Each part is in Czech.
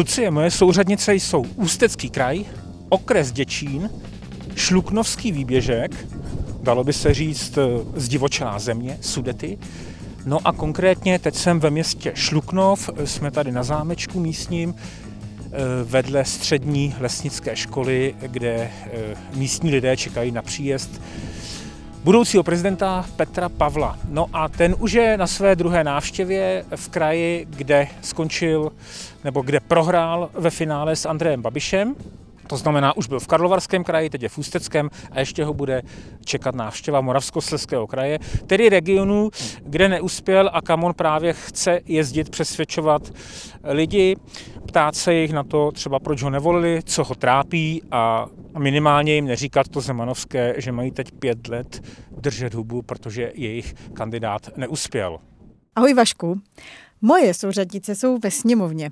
Lucie, moje souřadnice jsou Ústecký kraj, okres Děčín, Šluknovský výběžek, dalo by se říct eh, zdivočená země, Sudety, No a konkrétně teď jsem ve městě Šluknov, jsme tady na zámečku místním, eh, vedle střední lesnické školy, kde eh, místní lidé čekají na příjezd budoucího prezidenta Petra Pavla. No a ten už je na své druhé návštěvě v kraji, kde skončil nebo kde prohrál ve finále s Andrejem Babišem. To znamená, už byl v Karlovarském kraji, teď je v Ústeckém a ještě ho bude čekat návštěva Moravskoslezského kraje, tedy regionu, kde neuspěl a kam on právě chce jezdit přesvědčovat lidi, ptát se jich na to třeba, proč ho nevolili, co ho trápí a minimálně jim neříkat to Zemanovské, že mají teď pět let držet hubu, protože jejich kandidát neuspěl. Ahoj Vašku. Moje souřadnice jsou ve sněmovně.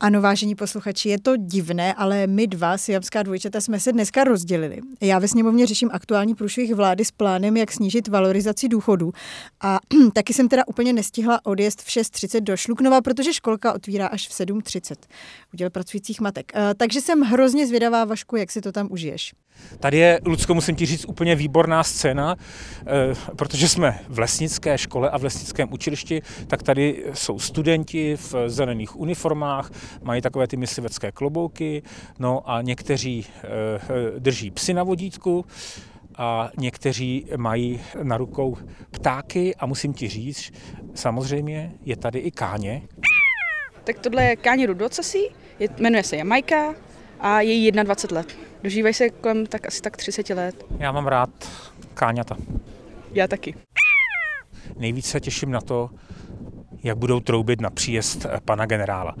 Ano, vážení posluchači, je to divné, ale my dva, Siamská dvojčata, jsme se dneska rozdělili. Já ve sněmovně řeším aktuální průšvih vlády s plánem, jak snížit valorizaci důchodů. A taky jsem teda úplně nestihla odjezd v 6.30 do Šluknova, protože školka otvírá až v 7.30. Uděl pracujících matek. Eh, takže jsem hrozně zvědavá, Vašku, jak si to tam užiješ. Tady je, Lucko, musím ti říct, úplně výborná scéna, eh, protože jsme v lesnické škole a v lesnickém učilišti, tak tady jsou studenti v zelených uniformách, mají takové ty myslivecké klobouky, no a někteří eh, drží psy na vodítku, a někteří mají na rukou ptáky a musím ti říct, samozřejmě je tady i káně. Tak tohle je káně rudocasí, jmenuje se Jamajka a je jí 21 let. Dožívají se kolem tak asi tak 30 let. Já mám rád káňata. Já taky. Nejvíce se těším na to, jak budou troubit na příjezd pana generála.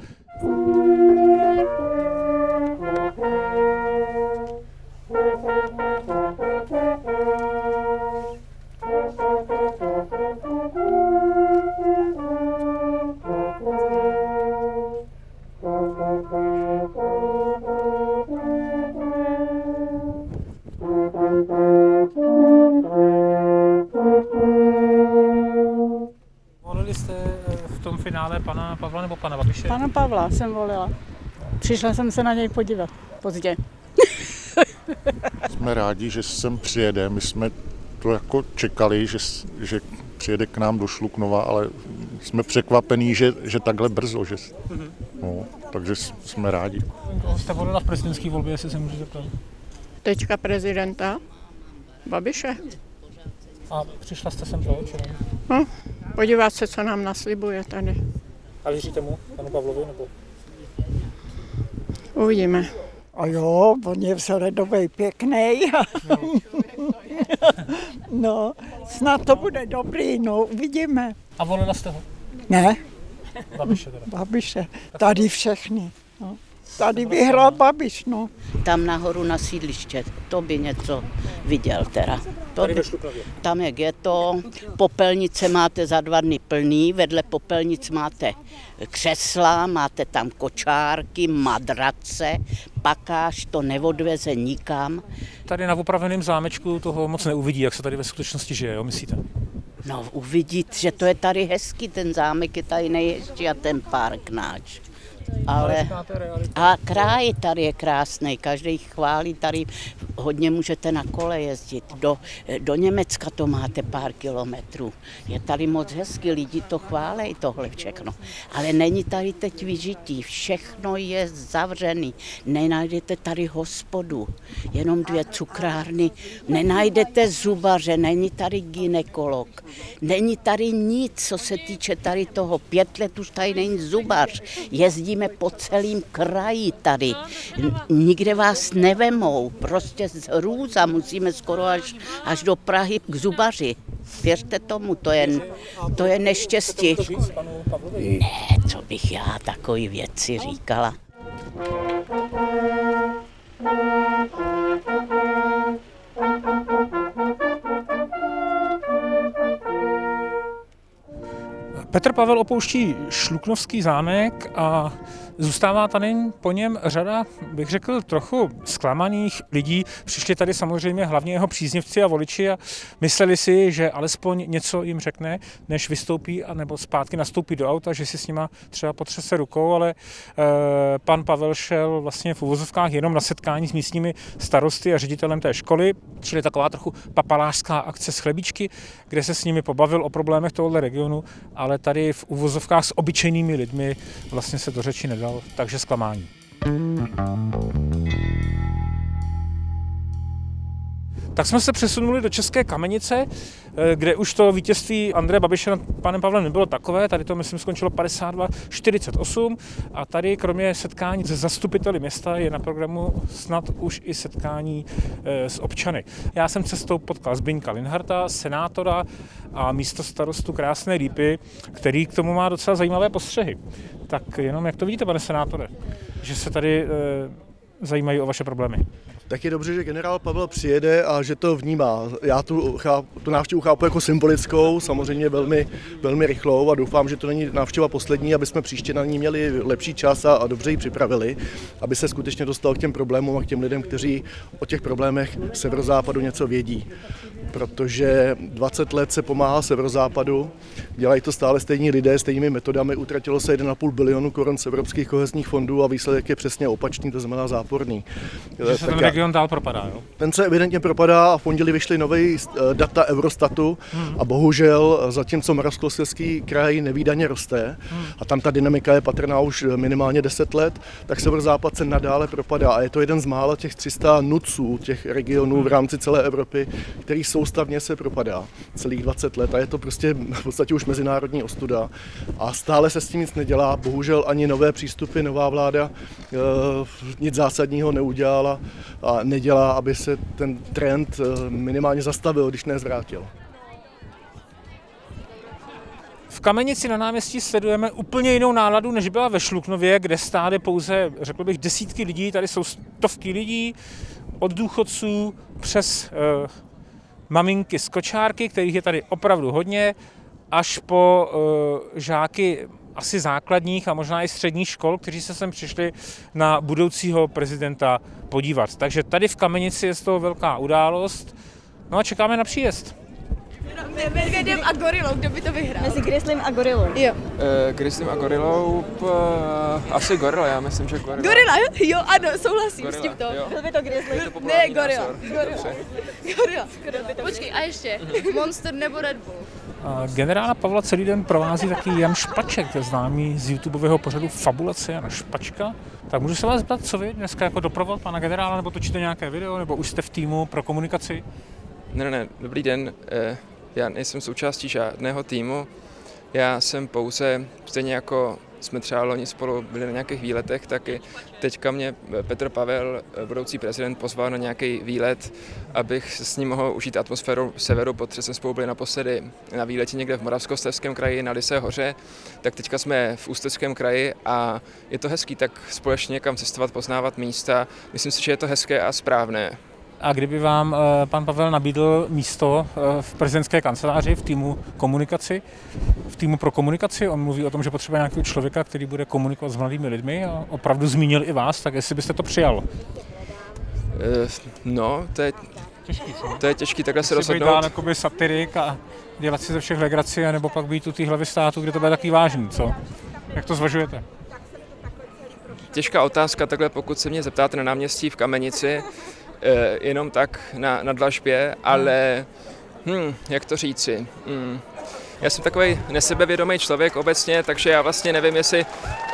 Finále pana Pavla nebo pana Babiše? Pana Pavla jsem volila. Přišla jsem se na něj podívat pozdě. jsme rádi, že sem přijede. My jsme to jako čekali, že, že přijede k nám do Šluknova, ale jsme překvapení, že, že takhle brzo. Že, mhm. no, takže jsme rádi. Koho jste volila v prezidentské volbě, jestli se můžu zeptat? Teďka prezidenta Babiše. A přišla jste sem proč? No, podívat se, co nám naslibuje tady. A věříte mu, panu Pavlovi? Nebo? Uvidíme. A jo, on je vzhledový pěkný. no, snad to bude dobrý, no, uvidíme. A volila jste ho? Ne. Babiše teda. Babiše. Tady všechny. Tady vyhrál Babiš, no. Tam nahoru na sídliště, to by něco viděl teda. To by, tam jak je to, popelnice máte za dva dny plný, vedle popelnic máte křesla, máte tam kočárky, madrace, pakáž to neodveze nikam. Tady na opraveném zámečku toho moc neuvidí, jak se tady ve skutečnosti žije, jo, myslíte? No uvidíte, že to je tady hezký, ten zámek je tady nejhezčí a ten park náš ale a kraj tady je krásný, každý chválí, tady hodně můžete na kole jezdit. Do, do Německa to máte pár kilometrů. Je tady moc hezky, lidi to chválí, tohle všechno. Ale není tady teď vyžití, všechno je zavřený. Nenajdete tady hospodu, jenom dvě cukrárny. Nenajdete zubaře, není tady ginekolog. Není tady nic, co se týče tady toho. Pět let už tady není zubař. Jezdí jezdíme po celém kraji tady. Nikde vás nevemou, prostě z hrůza musíme skoro až, až do Prahy k zubaři. Věřte tomu, to je, to je neštěstí. Ne, co bych já takový věci říkala. Petr Pavel opouští Šluknovský zámek a zůstává tady po něm řada, bych řekl, trochu zklamaných lidí. Přišli tady samozřejmě hlavně jeho příznivci a voliči a mysleli si, že alespoň něco jim řekne, než vystoupí a nebo zpátky nastoupí do auta, že si s nima třeba potřese rukou, ale e, pan Pavel šel vlastně v uvozovkách jenom na setkání s místními starosty a ředitelem té školy, čili taková trochu papalářská akce s chlebíčky, kde se s nimi pobavil o problémech tohoto regionu, ale tady v uvozovkách s obyčejnými lidmi vlastně se do řeči nedal, takže zklamání. Tak jsme se přesunuli do České kamenice, kde už to vítězství Andreje Babiše nad panem Pavlem nebylo takové. Tady to, myslím, skončilo 52-48 a tady kromě setkání se zastupiteli města je na programu snad už i setkání eh, s občany. Já jsem cestou potkal Zbyňka Linharta, senátora a místo starostu Krásné Lípy, který k tomu má docela zajímavé postřehy. Tak jenom jak to vidíte, pane senátore, že se tady eh, zajímají o vaše problémy? tak je dobře, že generál Pavel přijede a že to vnímá. Já tu, cháp, tu návštěvu chápu jako symbolickou, samozřejmě velmi, velmi rychlou a doufám, že to není návštěva poslední, aby jsme příště na ní měli lepší čas a, a dobře ji připravili, aby se skutečně dostal k těm problémům a k těm lidem, kteří o těch problémech severozápadu něco vědí. Protože 20 let se pomáhá severozápadu, dělají to stále stejní lidé, stejnými metodami, utratilo se 1,5 bilionu korun z evropských kohezních fondů a výsledek je přesně opačný, to znamená záporný. Že se ten region dál propadá, jo? Ten se evidentně propadá a v pondělí vyšly nové data Eurostatu hmm. a bohužel zatímco Moravskoslezský kraj nevýdaně roste hmm. a tam ta dynamika je patrná už minimálně 10 let, tak severozápad se nadále propadá a je to jeden z mála těch 300 nuců těch regionů v rámci celé Evropy, který soustavně se propadá celých 20 let a je to prostě v podstatě už mezinárodní ostuda a stále se s tím nic nedělá, bohužel ani nové přístupy, nová vláda e, nic zásadního neudělala a nedělá, aby se ten trend eh, minimálně zastavil, když nezvrátil. V Kamenici na náměstí sledujeme úplně jinou náladu, než byla ve Šluknově, kde stály pouze, řekl bych, desítky lidí. Tady jsou stovky lidí, od důchodců přes uh, maminky z kočárky, kterých je tady opravdu hodně, až po uh, žáky asi základních a možná i středních škol, kteří se sem přišli na budoucího prezidenta podívat. Takže tady v Kamenici je z toho velká událost. No a čekáme na příjezd. Medvědem a gorilou, kdo by to vyhrál? Mezi grizzlym a gorilou. Jo. Uh, grizzlym a gorilou, uh, asi gorila, já myslím, že gorila. Gorila, jo, ano, souhlasím gorila, s tímto. Jo. Byl by to grizzly? To ne, gorila. Gorila. gorila. gorila. Počkej, a ještě, Monster nebo Red Bull? Generála Pavla celý den provází taky Jan Špaček, známý z YouTubeového pořadu Fabulace Jana Špačka. Tak můžu se vás zeptat, co vy dneska jako doprovod pana generála, nebo točíte nějaké video, nebo už jste v týmu pro komunikaci? Ne, ne, ne, dobrý den. Já nejsem součástí žádného týmu. Já jsem pouze, stejně jako jsme třeba loni spolu byli na nějakých výletech, tak i teďka mě Petr Pavel, budoucí prezident, pozval na nějaký výlet, abych s ním mohl užít atmosféru severu, protože jsme spolu byli naposledy na výletě někde v Moravskoslezském kraji na Lise hoře, tak teďka jsme v Ústeckém kraji a je to hezký tak společně někam cestovat, poznávat místa. Myslím si, že je to hezké a správné. A kdyby vám eh, pan Pavel nabídl místo eh, v prezidentské kanceláři, v týmu komunikaci, v týmu pro komunikaci, on mluví o tom, že potřebuje nějakého člověka, který bude komunikovat s mladými lidmi a opravdu zmínil i vás, tak jestli byste to přijal? Eh, no, to je těžký, co? To je těžký takhle se rozhodnout. Být dál jakoby satirik a dělat si ze všech legraci, nebo pak být u té hlavy státu, kde to bude takový vážný, co? Jak to zvažujete? Těžká otázka, takhle pokud se mě zeptáte na náměstí v Kamenici, jenom tak na, na dlažbě, ale hm, jak to říci, hm, já jsem takový nesebevědomý člověk obecně, takže já vlastně nevím, jestli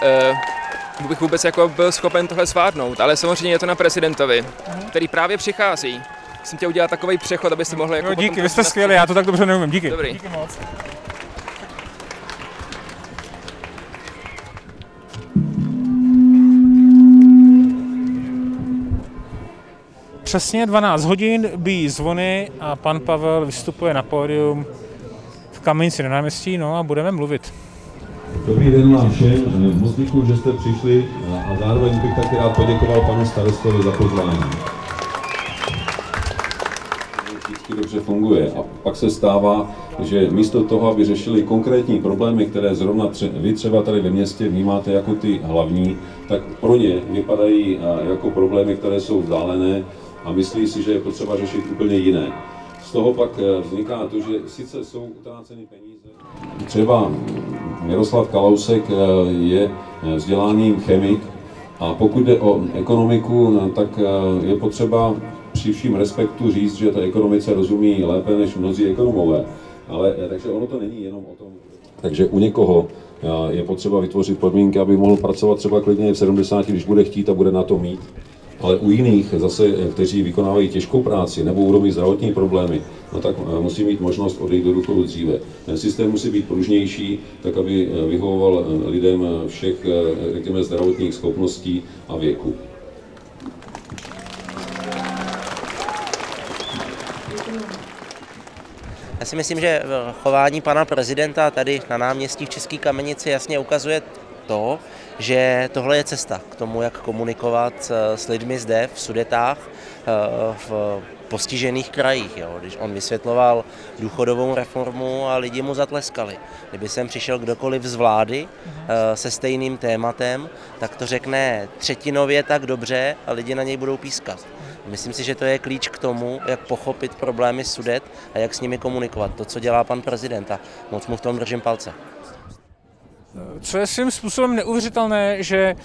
eh, bych vůbec jako byl schopen tohle zvládnout, ale samozřejmě je to na prezidentovi, který právě přichází. Jsem chtěl udělat takový přechod, abyste mohli jako jo, díky, vy jste skvělý, já to tak dobře neumím, díky. Dobrý. Díky moc. Přesně 12 hodin bíjí zvony a pan Pavel vystupuje na pódium v Kamenici na náměstí, no a budeme mluvit. Dobrý den vám všem, moc děkuji, že jste přišli a zároveň bych taky rád poděkoval panu starostovi za pozvání. vždycky dobře funguje. A pak se stává, že místo toho, aby řešili konkrétní problémy, které zrovna tře- vy třeba tady ve městě vnímáte jako ty hlavní, tak pro ně vypadají a, jako problémy, které jsou vzdálené a myslí si, že je potřeba řešit úplně jiné. Z toho pak eh, vzniká to, že sice jsou utráceny peníze. Třeba Miroslav Kalousek eh, je eh, vzděláním chemik a pokud jde o ekonomiku, no, tak je potřeba při vším respektu říct, že ta ekonomice rozumí lépe než mnozí ekonomové. Ale takže ono to není jenom o tom. Takže u někoho je potřeba vytvořit podmínky, aby mohl pracovat třeba klidně v 70, když bude chtít a bude na to mít. Ale u jiných zase, kteří vykonávají těžkou práci nebo budou mít zdravotní problémy, no tak eh, musí mít možnost odejít do důchodu dříve. Ten systém musí být pružnější, tak aby eh, vyhovoval eh, lidem všech, řekněme, zdravotních schopností a věku. Já si myslím, že chování pana prezidenta tady na náměstí v České kamenici jasně ukazuje to, že tohle je cesta k tomu, jak komunikovat eh, s lidmi zde v Sudetách, eh, v postižených krajích. Jo. Když on vysvětloval důchodovou reformu a lidi mu zatleskali. Kdyby sem přišel kdokoliv z vlády eh, se stejným tématem, tak to řekne třetinově tak dobře a lidi na něj budou pískat. Myslím si, že to je klíč k tomu, jak pochopit problémy Sudet a jak s nimi komunikovat. To, co dělá pan prezident a moc mu v tom držím palce. Co je svým způsobem neuvěřitelné, že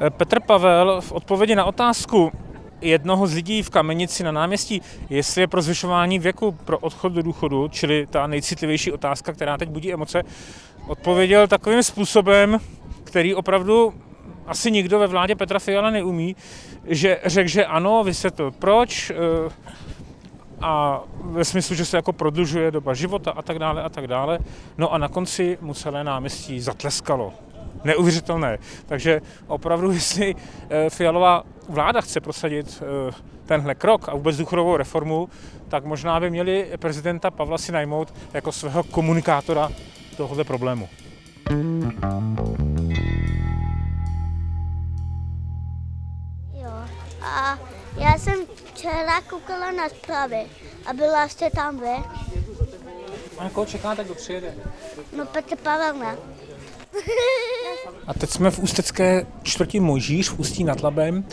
eh, Petr Pavel v odpovědi na otázku jednoho z lidí v Kamenici na náměstí, jestli je pro zvyšování věku pro odchod do důchodu, čili ta nejcitlivější otázka, která teď budí emoce, odpověděl takovým způsobem, který opravdu asi nikdo ve vládě Petra Fiala neumí, že řekl, že ano, vysvětlil proč, eh, a ve smyslu, že se jako prodlužuje doba života a tak dále a tak dále. No a na konci mu celé náměstí zatleskalo. Neuvěřitelné. Takže opravdu, jestli eh, Fialová vláda chce prosadit eh, tenhle krok a vůbec důchodovou reformu, tak možná by měli prezidenta Pavla si najmout jako svého komunikátora tohoto problému. Jo. A já jsem včera koukala na zprávy a byla jste tam vy? A koho čekáte, kdo přijede? No Petr Pavel ne. A teď jsme v ústecké čtvrti Mojžíš v Ústí nad Labem.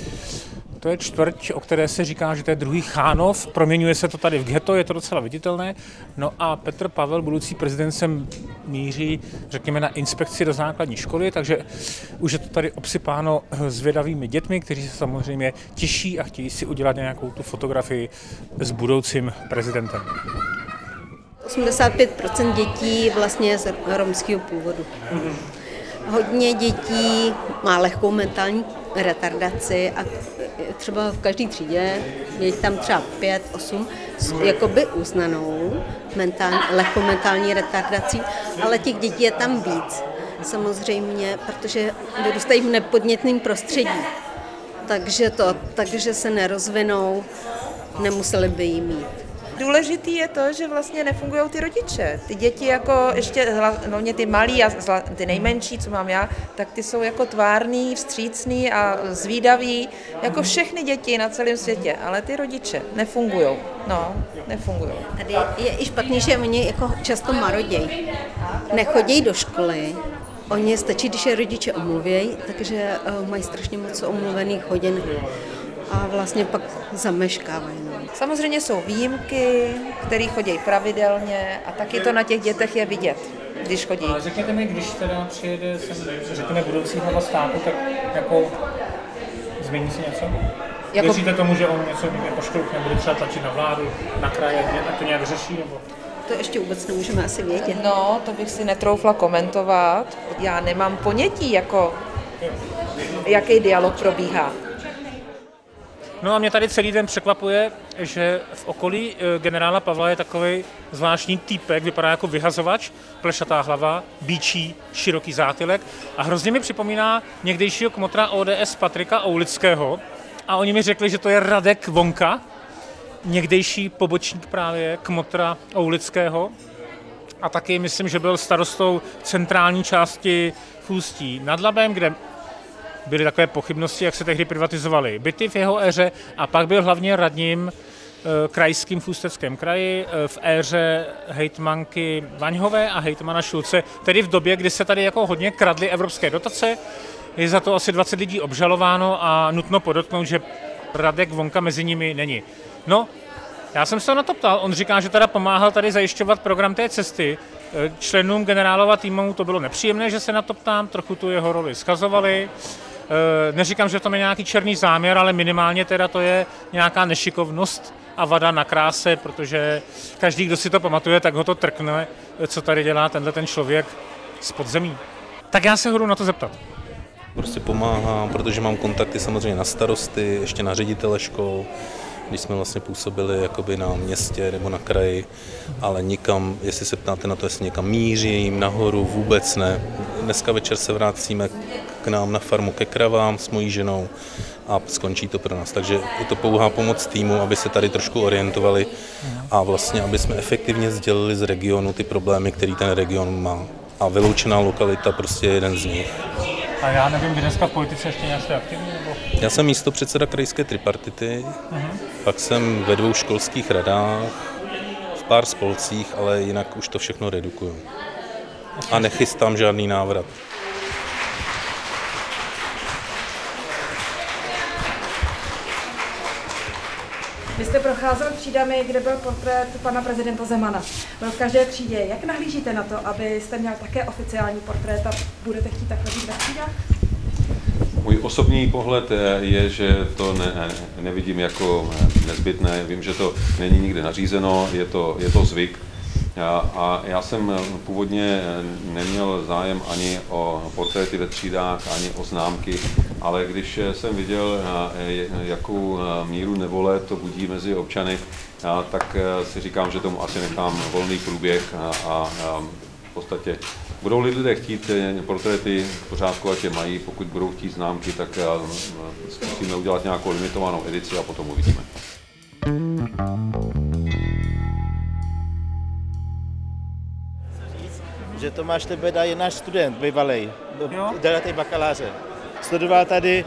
To je čtvrť, o které se říká, že to je druhý Chánov. Proměňuje se to tady v ghetto, je to docela viditelné. No a Petr Pavel, budoucí prezident, sem míří, řekněme, na inspekci do základní školy, takže už je to tady obsypáno zvědavými dětmi, kteří se samozřejmě těší a chtějí si udělat nějakou tu fotografii s budoucím prezidentem. 85% dětí vlastně je z romského původu. Hodně dětí má lehkou mentální retardaci a třeba v každé třídě je tam třeba 5, 8 s jakoby uznanou mentální, lehkou mentální retardací, ale těch dětí je tam víc. Samozřejmě, protože vyrůstají v nepodnětném prostředí. Takže to, takže se nerozvinou, nemuseli by jí mít. Důležitý je to, že vlastně nefungují ty rodiče. Ty děti jako ještě, hlavně ty malí a ty nejmenší, co mám já, tak ty jsou jako tvárný, vstřícný a zvídaví, jako všechny děti na celém světě, ale ty rodiče nefungují. No, nefungují. Tady je i špatný, že oni jako často marodějí. Nechodějí do školy, Oni stačí, když je rodiče omluvějí, takže eh, mají strašně moc omluvených hodin a vlastně pak zameškávají. Samozřejmě jsou výjimky, které chodí pravidelně a taky to na těch dětech je vidět, když chodí. Ale řekněte mi, když teda přijede sem, řekněme, budoucí hlava státu, tak jako změní se něco? Jako... Věříte tomu, že on něco nepoškrouhne, bude třeba tlačit na vládu, na kraje, a to nějak řeší? Nebo... To ještě vůbec nemůžeme asi vědět. No, to bych si netroufla komentovat. Já nemám ponětí, jako, jaký dialog probíhá. No a mě tady celý den překvapuje, že v okolí eh, generála Pavla je takový zvláštní týpek, vypadá jako vyhazovač, plešatá hlava, bíčí, široký zátylek a hrozně mi připomíná někdejšího kmotra ODS Patrika Oulického a oni mi řekli, že to je Radek Vonka, někdejší pobočník právě kmotra Oulického a taky myslím, že byl starostou centrální části Fůstí nad Labem, kde byly takové pochybnosti, jak se tehdy privatizovaly byty v jeho éře a pak byl hlavně radním krajským v Ústeckém kraji eh, v éře hejtmanky Vaňhové a hejtmana Šulce, tedy v době, kdy se tady jako hodně kradly evropské dotace. Je za to asi 20 lidí obžalováno a nutno podotknout, že Radek Vonka mezi nimi není. No, já jsem se na to ptal, on říká, že teda pomáhal tady zajišťovat program té cesty. Eh, Členům generálova týmu to bylo nepříjemné, že se na to ptám, trochu tu jeho roli skazovali. Eh, Neříkám, že to je nějaký černý záměr, ale minimálně teda to je nějaká nešikovnost a vada na kráse, protože každý, kdo si to pamatuje, tak ho to trkne, eh, co tady dělá tenhle ten člověk z podzemí. Tak já se ho jdu na to zeptat. Prostě pomáhám, protože mám kontakty samozřejmě na starosty, ještě na ředitele škol, když jsme vlastně působili jakoby na městě nebo na kraji, ale nikam, jestli se ptáte na to, jestli někam mířím, nahoru, vůbec ne. Dneska večer se vracíme nám na farmu ke kravám s mojí ženou a skončí to pro nás. Takže je to pouhá pomoc týmu, aby se tady trošku orientovali a vlastně, aby jsme efektivně sdělili z regionu ty problémy, který ten region má. A vyloučená lokalita prostě je jeden z nich. A já nevím, vy dneska v politice ještě nějak jste aktivní? Nebo? Já jsem místo předseda krajské tripartity, Mhm. pak jsem ve dvou školských radách, v pár spolcích, ale jinak už to všechno redukuju. A nechystám žádný návrat. Procházel třídami, kde byl portrét pana prezidenta Zemana. Byl v každé třídě. Jak nahlížíte na to, abyste měl také oficiální portrét a budete chtít takhle být ve třídách? Můj osobní pohled eh, je, že to ne, ne- nevidím jako eh, nezbytné. Vím, že to není nikde nařízeno, je to, je to zvyk. A, a já jsem eh, původně eh, neměl zájem ani o portréty ve třídách, ani o známky, ale když eh, jsem viděl, eh, jakou eh, míru nevole to budí mezi občany, a, tak si říkám, že tomu asi nechám volný průběh a, v podstatě budou lidé chtít portréty v pořádku, ať je mají, pokud budou chtít známky, tak zkusíme udělat nějakou limitovanou edici a potom uvidíme. že Tomáš Tebeda je náš student, bývalý, delatý bakaláře. Studoval tady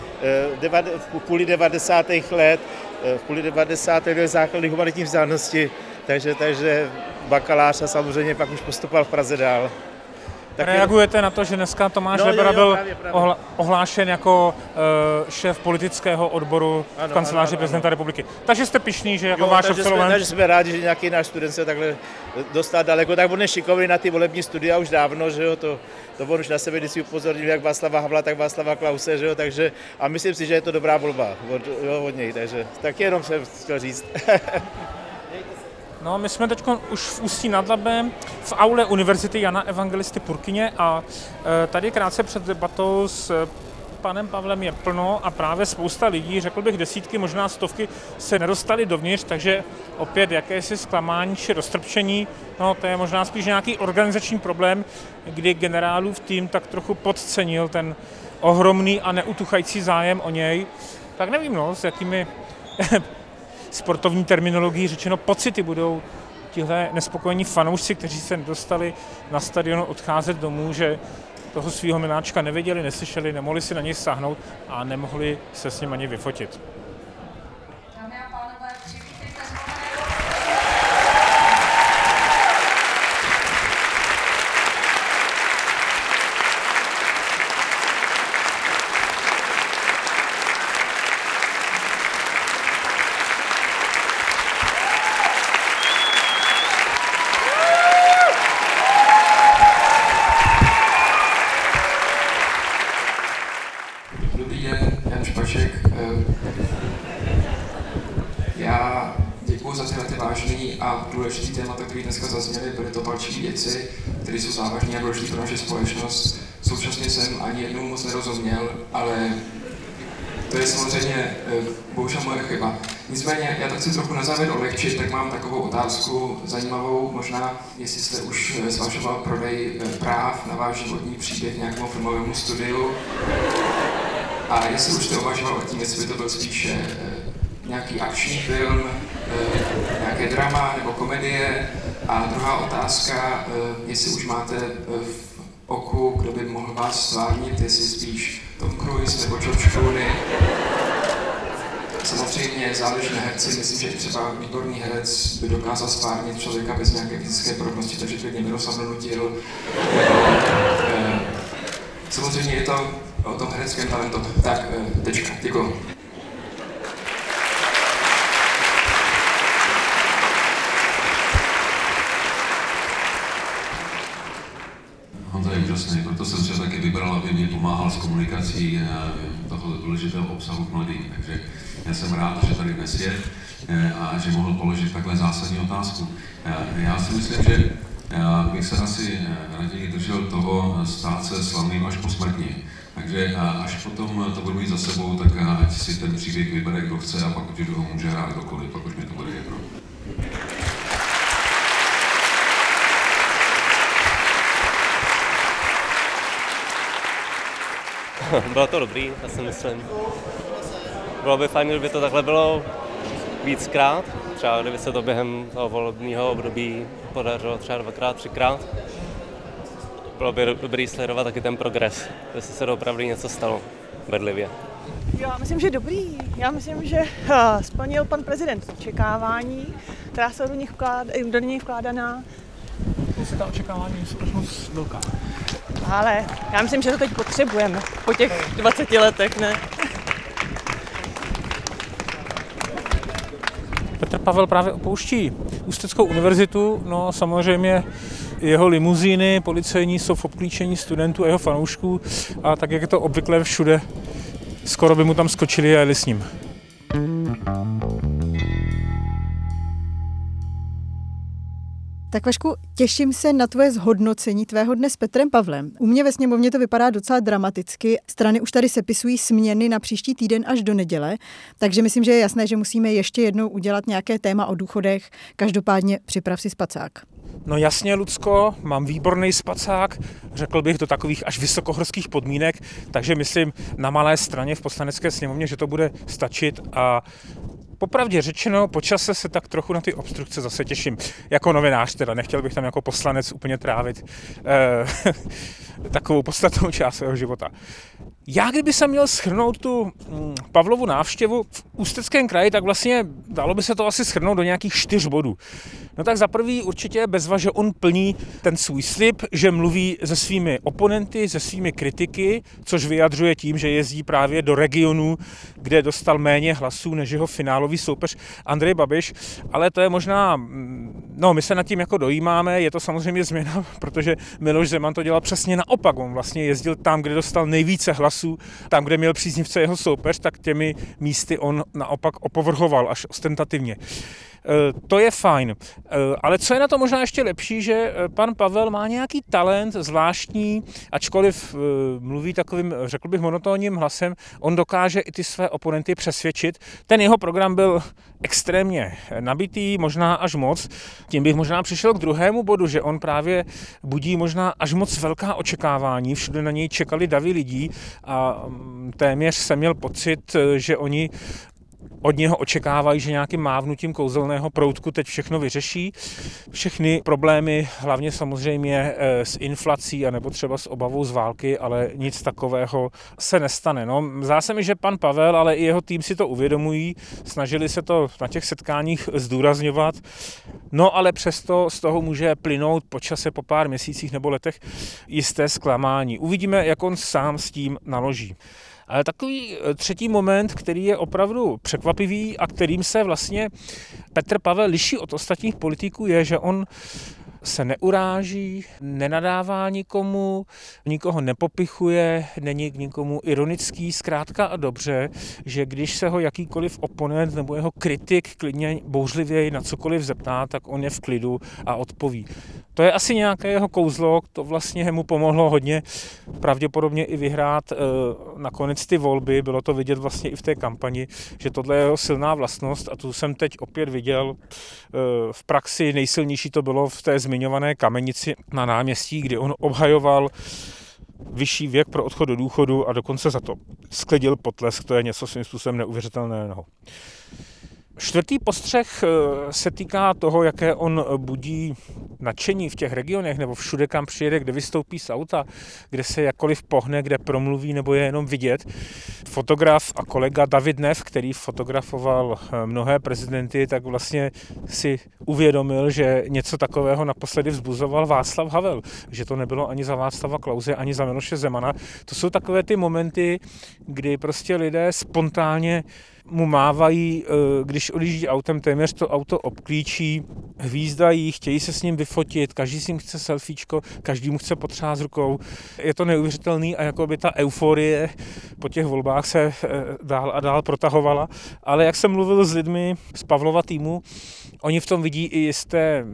eh, v půli 90. let, eh, v půli 90. let základní humanitní vzdálenosti, takže, takže bakalář a samozřejmě pak už postupoval v Praze dál. Tak Reagujete na to, že dneska Tomáš No, Webera byl právě, právě. ohla- ohlášen jako uh, šéf politického odboru v Ano, kanceláři ano, ano, prezidenta republiky. Takže jste pišný, že jako Jo, váš takže jsme, absolvent... takže jsme rádi, že nějaký náš student se takhle dostal daleko. Tak on je šikovný na ty volební studia už dávno, že jo, to, to on už na sebe, když si upozornil, jak Václava Havla, tak Václava Klause, že jo, takže a myslím si, že je to dobrá volba od, jo, od něj, takže tak jenom jsem chtěl říct. No, my jsme teď už v Ústí nad Labem v aule Univerzity Jana Evangelisty Purkyně a e, tady krátce před debatou s panem Pavlem je plno a právě spousta lidí, řekl bych desítky, možná stovky, se nedostali dovnitř, takže opět jakési zklamání či roztrpčení, no to je možná spíš nějaký organizační problém, kdy generálův tým tak trochu podcenil ten ohromný a neutuchající zájem o něj. Tak nevím, no, s jakými sportovní terminologií řečeno pocity budou tihle nespokojení fanoušci, kteří se nedostali na stadion odcházet domů, že toho svého miláčka neviděli, neslyšeli, nemohli si na něj sáhnout a nemohli se s ním ani vyfotit. Dobrý den, Jan Špaček. Eh, Já děkuji za tyhle ty vážný a důležitý témata, které dneska zazněly. Byly to palčivé věci, které jsou závažné a důležité pro naši společnost. Současně jsem ani jednou moc nerozuměl, ale to je samozřejmě eh, bohužel moje chyba. Nicméně, já to chci trochu odlehčit, tak mám takovou otázku zajímavou, možná jestli jste už zvažoval prodej eh, práv na váš životní příběh nějakému filmovému studiu, a jestli už jste uvažoval o tím, jestli by to byl spíše eh, nějaký akční film, eh, nějaké drama nebo komedie. A druhá otázka, jestli už máte v oku, kdo by mohl vás stvárnit, jestli spíš Tom Cruise nebo George Clooney. Samozřejmě záleží na herci, myslím, že třeba výborný herec by dokázal stvárnit člověka bez nějaké fyzické podobnosti, takže klidně Miroslav Nutil. Eh, samozřejmě je to o tom hereckém talentu. Tak, eh, tečka, děkuji. Proto jsem se taky vybral, aby mě pomáhal s komunikací eh, toho důležitého obsahu k mladým. Takže já jsem rád, že tady dnes je eh, a že mohl položit takhle zásadní otázku. Eh, já si myslím, že bych se asi raději držel toho stát se slavným až posmrtně. Takže až potom to budu mít za sebou, tak ať si ten příběh vybere, kdo chce a pak už ho může hrát kdokoliv, pak už mi to bude jedno. bylo to dobrý, já si myslím. Bylo by fajn, kdyby to takhle bylo víckrát, třeba kdyby se to během toho volebního období podařilo třeba dvakrát, třikrát. Bylo by dobrý sledovat taky ten progres, jestli se opravdu něco stalo bedlivě. Já myslím, že dobrý. Já myslím, že uh, splnil pan prezident očekávání, která jsou do nich, vklád, do nich vkládaná. Jestli ta očekávání jsou velká. Ale já myslím, že to teď potřebujeme po těch 20 letech, ne? Petr Pavel právě opouští Ústeckou univerzitu, no samozřejmě jeho limuzíny policejní jsou v obklíčení studentů a jeho fanoušků a tak, jak je to obvykle všude, skoro by mu tam skočili a jeli s ním. Tak Vašku, těším se na tvoje zhodnocení tvého dne s Petrem Pavlem. U mě ve sněmovně to vypadá docela dramaticky. Strany už tady sepisují směny na příští týden až do neděle, takže myslím, že je jasné, že musíme ještě jednou udělat nějaké téma o důchodech. Každopádně připrav si spacák. No jasně, Lucko, mám výborný spacák, řekl bych do takových až vysokohorských podmínek, takže myslím na malé straně v poslanecké sněmovně, že to bude stačit a Popravdě řečeno, po čase se tak trochu na ty obstrukce zase těším. Jako novinář teda, nechtěl bych tam jako poslanec úplně trávit eh, takovou podstatnou část svého života. Já kdyby se měl schrnout tu hm, Pavlovu návštěvu v Ústeckém kraji, tak vlastně dalo by se to asi schrnout do nějakých čtyř bodů. No tak za prvý určitě bezva, že on plní ten svůj slib, že mluví se svými oponenty, se svými kritiky, což vyjadřuje tím, že jezdí právě do regionu, kde dostal méně hlasů než jeho finálový soupeř Andrej Babiš, ale to je možná, hm, no my se nad tím jako dojímáme, je to samozřejmě změna, protože Miloš Zeman to dělal přesně naopak, on vlastně jezdil tam, kde dostal nejvíce hlasů, tam, kde měl příznivce jeho soupeř, tak těmi místy on naopak opovrhoval až ostentativně. Eh, to je fajn. Eh, ale co je na to možná ještě lepší, že eh, pan Pavel má nějaký talent zvláštní, ačkoliv mluví takovým, řekl bych, monotónním hlasem, on dokáže i ty své oponenty přesvědčit. Ten jeho program byl extrémně nabitý, možná až moc. Tím bych možná přišel k druhému bodu, že on právě budí možná až moc velká očekávání. Všude na něj čekali davy lidí a mm, téměř jsem měl pocit, že oni od něho očekávají, že nějakým mávnutím kouzelného proutku teď všechno vyřeší. Všechny problémy, hlavně samozřejmě eh, s inflací a nebo třeba s obavou z války, ale nic takového se nestane. No, zdá se mi, že pan Pavel, ale i jeho tým si to uvědomují, snažili se to na těch setkáních zdůrazňovat, no ale přesto z toho může plynout po čase, po pár měsících nebo letech jisté zklamání. Uvidíme, jak on sám s tím naloží. Ale takový eh, třetí moment, který je opravdu překvapivý a kterým se vlastně Petr Pavel liší od ostatních politiků, je, že on se neuráží, nenadává nikomu, nikoho nepopichuje, není k nikomu ironický, zkrátka a dobře, že když se ho jakýkoliv oponent nebo jeho kritik klidně bouřlivěji na cokoliv zeptá, tak on je v klidu a odpoví. To je asi nějaké jeho kouzlo, to vlastně mu pomohlo hodně pravděpodobně i vyhrát e, nakonec ty volby, bylo to vidět vlastně i v té kampani, že tohle je jeho silná vlastnost a tu jsem teď opět viděl e, v praxi, nejsilnější to bylo v té zmiňované kamenici na náměstí, kdy on obhajoval vyšší věk pro odchod do důchodu a dokonce za to sklidil potlesk, to je něco svým způsobem neuvěřitelného. Čtvrtý postřeh eh, se týká toho, jaké on budí nadšení v těch regionech nebo všude, kam přijede, kde vystoupí z auta, kde se jakkoliv pohne, kde promluví nebo je jenom vidět. Fotograf a kolega David Nev, který fotografoval eh, mnohé prezidenty, tak vlastně si uvědomil, že něco takového naposledy vzbuzoval Václav Havel, že to nebylo ani za Václava Klauze, ani za Miloše Zemana. To jsou takové ty momenty, kdy prostě lidé spontánně mu mávají, eh, když odjíždí autem, téměř to auto obklíčí, hvízdají, chtějí se s ním vyfotit, každý si chce selfiečko, každý mu chce potřát rukou. Je to neuvěřitelný a jako by ta euforie po těch volbách se eh, dál a dál protahovala. Ale jak jsem mluvil s lidmi z Pavlova týmu, oni v tom vidí i jisté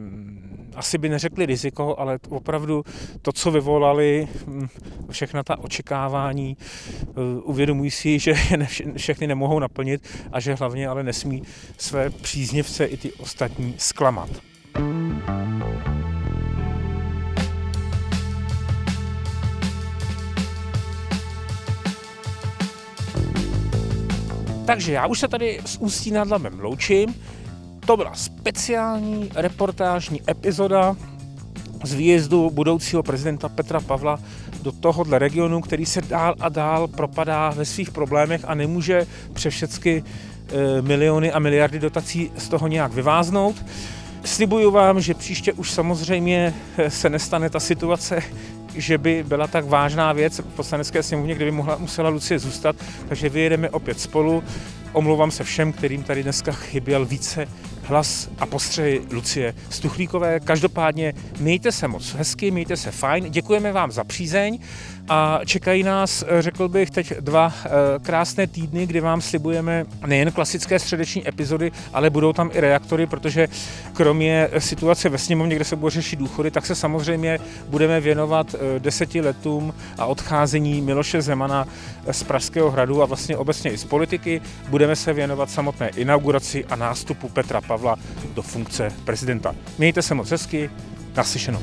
asi by neřekli riziko, ale opravdu to, co vyvolali, hm, všechna ta očekávání, eh, uvědomují si, že je všechny nemohou naplnit a že hlavně ale nesmí své příznivce i ty ostatní zklamat. Takže já už se tady s Ústí nad Labem loučím. To byla speciální reportážní epizoda z výjezdu budoucího prezidenta Petra Pavla do tohohle regionu, který se dál a dál propadá ve svých problémech a nemůže přes všechny e, miliony a miliardy dotací z toho nějak vyváznout. Slibuju vám, že příště už samozřejmě se nestane ta situace, že by byla tak vážná věc v poslanecké sněmovně, kde by mohla, musela Lucie zůstat, takže vyjedeme opět spolu. Omlouvám se všem, kterým tady dneska chyběl více hlas a postřehy Lucie Stuchlíkové. Každopádně mějte se moc hezky, mějte se fajn, děkujeme vám za přízeň a čekají nás, řekl bych, teď dva eh, krásné týdny, kdy vám slibujeme nejen klasické středeční epizody, ale budou tam i reaktory, protože kromě situace ve sněmovně, kde se bude řešit důchody, tak se samozřejmě budeme věnovat eh, deseti letům a odcházení Miloše Zemana z Pražského hradu a vlastně obecně i z politiky. Budeme se věnovat samotné inauguraci a nástupu Petra Pavla do funkce prezidenta. Mějte se moc hezky, naslyšenou.